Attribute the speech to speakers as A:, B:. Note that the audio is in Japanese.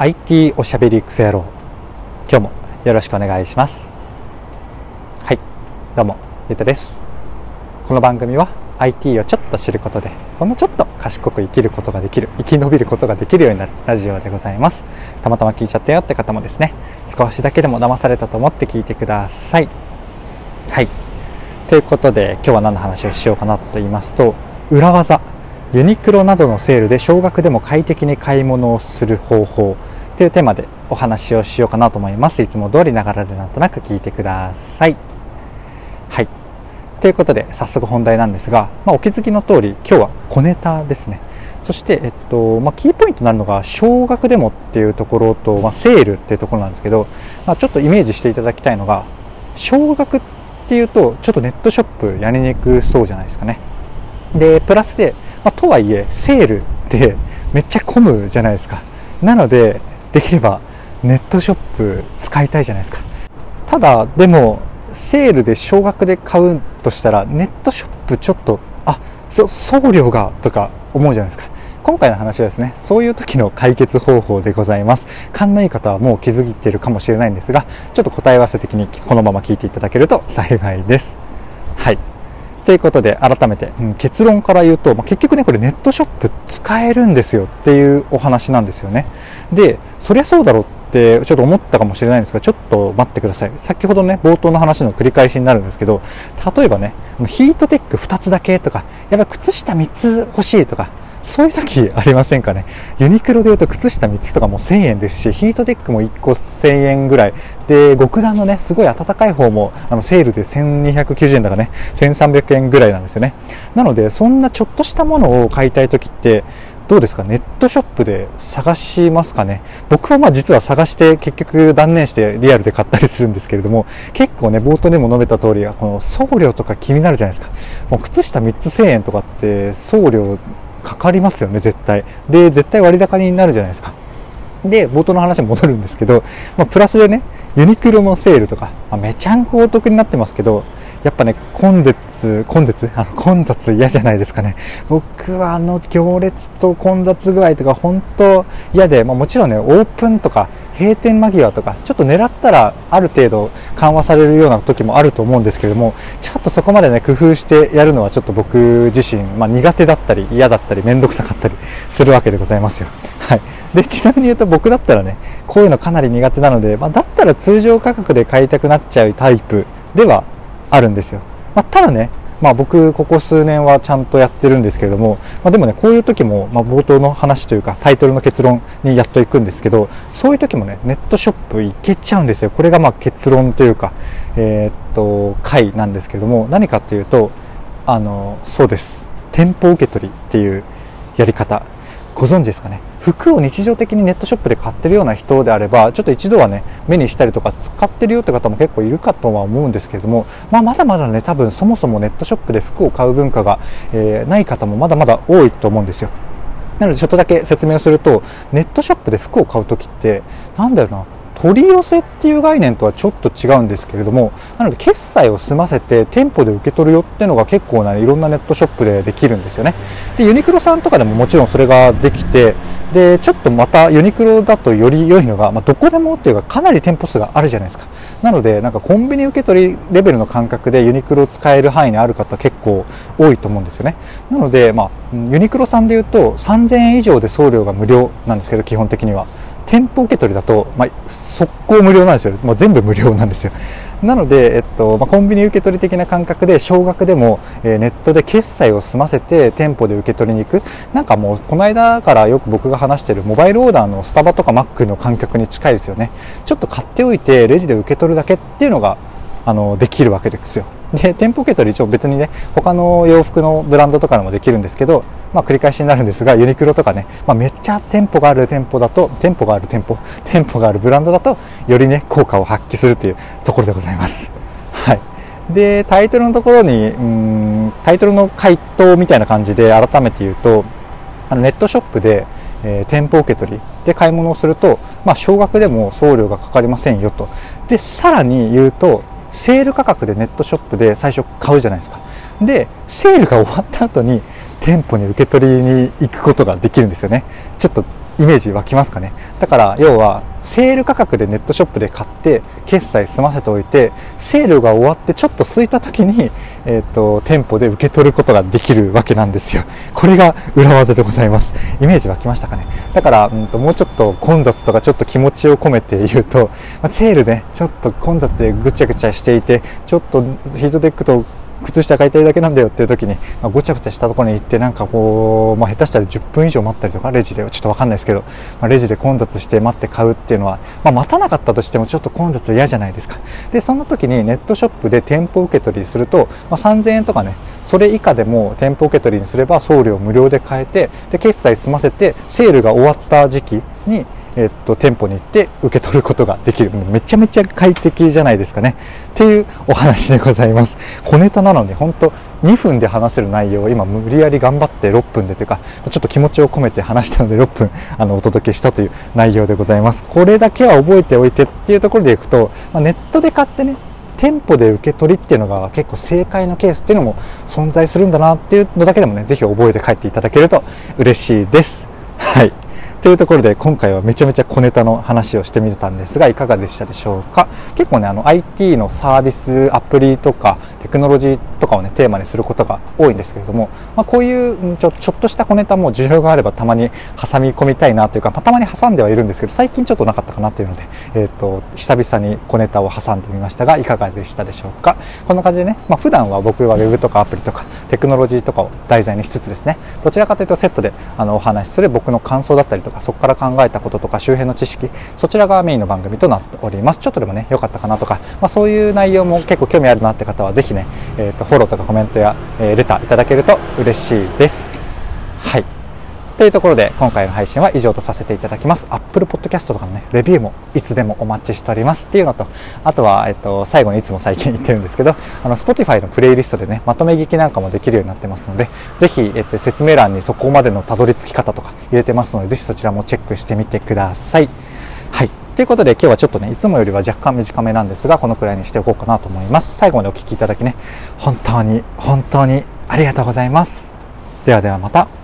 A: IT おしゃべりクソ野郎。今日もよろしくお願いします。はいどうもゆうたです。この番組は IT をちょっと知ることでほんのちょっと賢く生きることができる生き延びることができるようになるラジオでございます。たまたま聞いちゃったよって方もですね少しだけでも騙されたと思って聞いてください。はい。ということで今日は何の話をしようかなと言いますと裏技。ユニクロなどのセールで少額でも快適に買い物をする方法というテーマでお話をしようかなと思います。いつも通りながらでなんとなく聞いてください。はい。ということで早速本題なんですが、まあ、お気づきの通り今日は小ネタですね。そして、えっとまあ、キーポイントになるのが少額でもっていうところと、まあ、セールっていうところなんですけど、まあ、ちょっとイメージしていただきたいのが少額っていうとちょっとネットショップやりにくそうじゃないですかね。でプラスで、まあ、とはいえセールってめっちゃ混むじゃないですか。なのでできればネットショップ使いたいじゃないですか。ただでもセールで少額で買うとしたらネットショップちょっとあそ送料がとか思うじゃないですか。今回の話はですねそういう時の解決方法でございます。勘のいい方はもう気づいているかもしれないんですがちょっと答え合わせ的にこのまま聞いていただけると幸いです。はい。ということで改めて、うん、結論から言うと、まあ、結局ねこれネットショップ使えるんですよっていうお話なんですよね。でそりゃそうだろうってちょっと思ったかもしれないんですがちょっと待ってください。先ほどね冒頭の話の繰り返しになるんですけど例えばねヒートテック2つだけとかやっぱ靴下3つ欲しいとかそういう時ありませんかね？ユニクロで言うと靴下3つとかも1000円ですしヒートテックも1個1000円ぐらい。で極暖のねすごい暖かい方もあのセールで1290円だかね1300円ぐらいなんですよね。なのでそんなちょっとしたものを買いたい時ってどうですか？ネットショップで探しますかね？僕はまあ実は探して結局断念してリアルで買ったりするんですけれども結構ね冒頭にも述べた通りこの送料とか気になるじゃないですか。もう靴下3つ1000円とかって送料かかりますよね絶対。で絶対割高になるじゃないですか。で冒頭の話に戻るんですけど、まあ、プラスでねユニクロのセールとか、まあ、めちゃんこお得になってますけどやっぱね混雑混雑あの混雑嫌じゃないですかね。僕はあの行列と混雑具合とか本当嫌で、まあ、もちろんねオープンとか閉店間際とかちょっと狙ったらある程度緩和されるような時もあると思うんですけれどもちょっとそこまでね工夫してやるのはちょっと僕自身、まあ、苦手だったり嫌だったり面倒くさかったりするわけでございますよ。はい、でちなみに言うと僕だったらねこういうのかなり苦手なので、まあ、だったら通常価格で買いたくなっちゃうタイプではあるんですよ。まあ、ただね、まあ、僕、ここ数年はちゃんとやってるんですけれども、まあ、でもね、こういう時も、まあ、冒頭の話というか、タイトルの結論にやっと行くんですけど、そういう時もね、ネットショップ行けちゃうんですよ。これがまあ結論というか、えー、っと、回なんですけれども、何かっていうと、あの、そうです。店舗受け取りっていうやり方、ご存知ですかね？服を日常的にネットショップで買ってるような人であればちょっと一度はね目にしたりとか使ってるよって方も結構いるかとは思うんですけれども、まあ、まだまだね多分そもそもネットショップで服を買う文化が、えー、ない方もまだまだ多いと思うんですよなのでちょっとだけ説明をするとネットショップで服を買う時って何だろうな取り寄せっていう概念とはちょっと違うんですけれどもなので決済を済ませて店舗で受け取るよっていうのが結構ないろんなネットショップでできるんですよね。でユニクロさんとかでももちろんそれができてでちょっとまたユニクロだとより良いのが、まあ、どこでもっていうかかなり店舗数があるじゃないですか。なのでなんかコンビニ受け取りレベルの感覚でユニクロを使える範囲にある方結構多いと思うんですよね。なので、まあ、ユニクロさんでいうと3000円以上で送料が無料なんですけど基本的には。店舗受け取りだと、まあ、速攻無料なんですよ、もう全部無料なんですよ。なので、えっとまあ、コンビニ受け取り的な感覚で少額でも、えー、ネットで決済を済ませて店舗で受け取りに行く。なんかもうこの間からよく僕が話してるモバイルオーダーのスタバとかマックの感覚に近いですよね。ちょっと買っておいてレジで受け取るだけっていうのがあのできるわけですよ。で店舗受け取り一応別にね他の洋服のブランドとかでもできるんですけど、まあ、繰り返しになるんですがユニクロとかね、まあ、めっちゃ店舗がある店舗だと店舗がある店舗店舗があるブランドだとよりね効果を発揮するというところでございます。はい。でタイトルのところにうんタイトルの回答みたいな感じで改めて言うとあのネットショップで、えー、店舗受け取りで買い物をすると、まあ、少額でも送料がかかりませんよと。でさらに言うとセール価格でネットショップで最初買うじゃないですか。でセールが終わった後に店舗に受け取りに行くことができるんですよね。ちょっとイメージ湧きますかね。だから要はセール価格でネットショップで買って決済済ませておいてセールが終わってちょっと空いた時に、えーと、店舗で受け取ることができるわけなんですよ。これが裏技でございます。イメージ湧きましたかね？だから、うんと、もうちょっと混雑とかちょっと気持ちを込めて言うと、まあ、セールねちょっと混雑でぐちゃぐちゃしていてちょっとヒートテックと靴下買いたいだけなんだよっていう時に、まあ、ごちゃごちゃしたところに行ってなんかこう、まあ、下手したら10分以上待ったりとかレジでちょっと分かんないですけど、まあ、レジで混雑して待って買うっていうのは、まあ、待たなかったとしてもちょっと混雑嫌じゃないですか。でその時にネットショップで店舗受け取りすると、まあ、3000円とかねそれ以下でも店舗受け取りにすれば送料無料で買えてで決済済ませてセールが終わった時期にえっと、店舗に行って受け取ることができる。もうめちゃめちゃ快適じゃないですかね。っていうお話でございます。小ネタなので、本当2分で話せる内容を今無理やり頑張って6分でというか、ちょっと気持ちを込めて話したので6分あのお届けしたという内容でございます。これだけは覚えておいてっていうところでいくと、まあ、ネットで買ってね、店舗で受け取りっていうのが結構正解のケースっていうのも存在するんだなっていうのだけでもね、ぜひ覚えて帰っていただけると嬉しいです。はい。というところで今回はめちゃめちゃ小ネタの話をしてみたんですがいかがでしたでしょうか？結構ねあの IT のサービスアプリとかテクノロジーとかをねテーマにすることが多いんですけれども、まあ、こういうちょちょっとした小ネタも需要があればたまに挟み込みたいなというか、まあ、たまに挟んではいるんですけど最近ちょっとなかったかなというので、えーと、久々に小ネタを挟んでみましたがいかがでしたでしょうか？こんな感じでね、まあ、普段は僕は Web とかアプリとかテクノロジーとかを題材にしつつですね。どちらかというとセットであのお話しする僕の感想だったりとかそこから考えたこととか周辺の知識そちらがメインの番組となっております。ちょっとでもね良かったかなとか、まあ、そういう内容も結構興味あるなって方はぜひね、えーと、フォローとかコメントや、えー、レターいただけると嬉しいです。というところで今回の配信は以上とさせていただきます。Apple Podcast とかのねレビューもいつでもお待ちしておりますっていうのとあとは、えっと、最後にいつも最近言ってるんですけどあの Spotify のプレイリストでねまとめ聞きなんかもできるようになってますのでぜひ、えっと、説明欄にそこまでのたどり着き方とか入れてますのでぜひそちらもチェックしてみてください。はい。ということで今日はちょっとねいつもよりは若干短めなんですがこのくらいにしておこうかなと思います。最後までお聴きいただきね本当に本当にありがとうございます。ではではまた。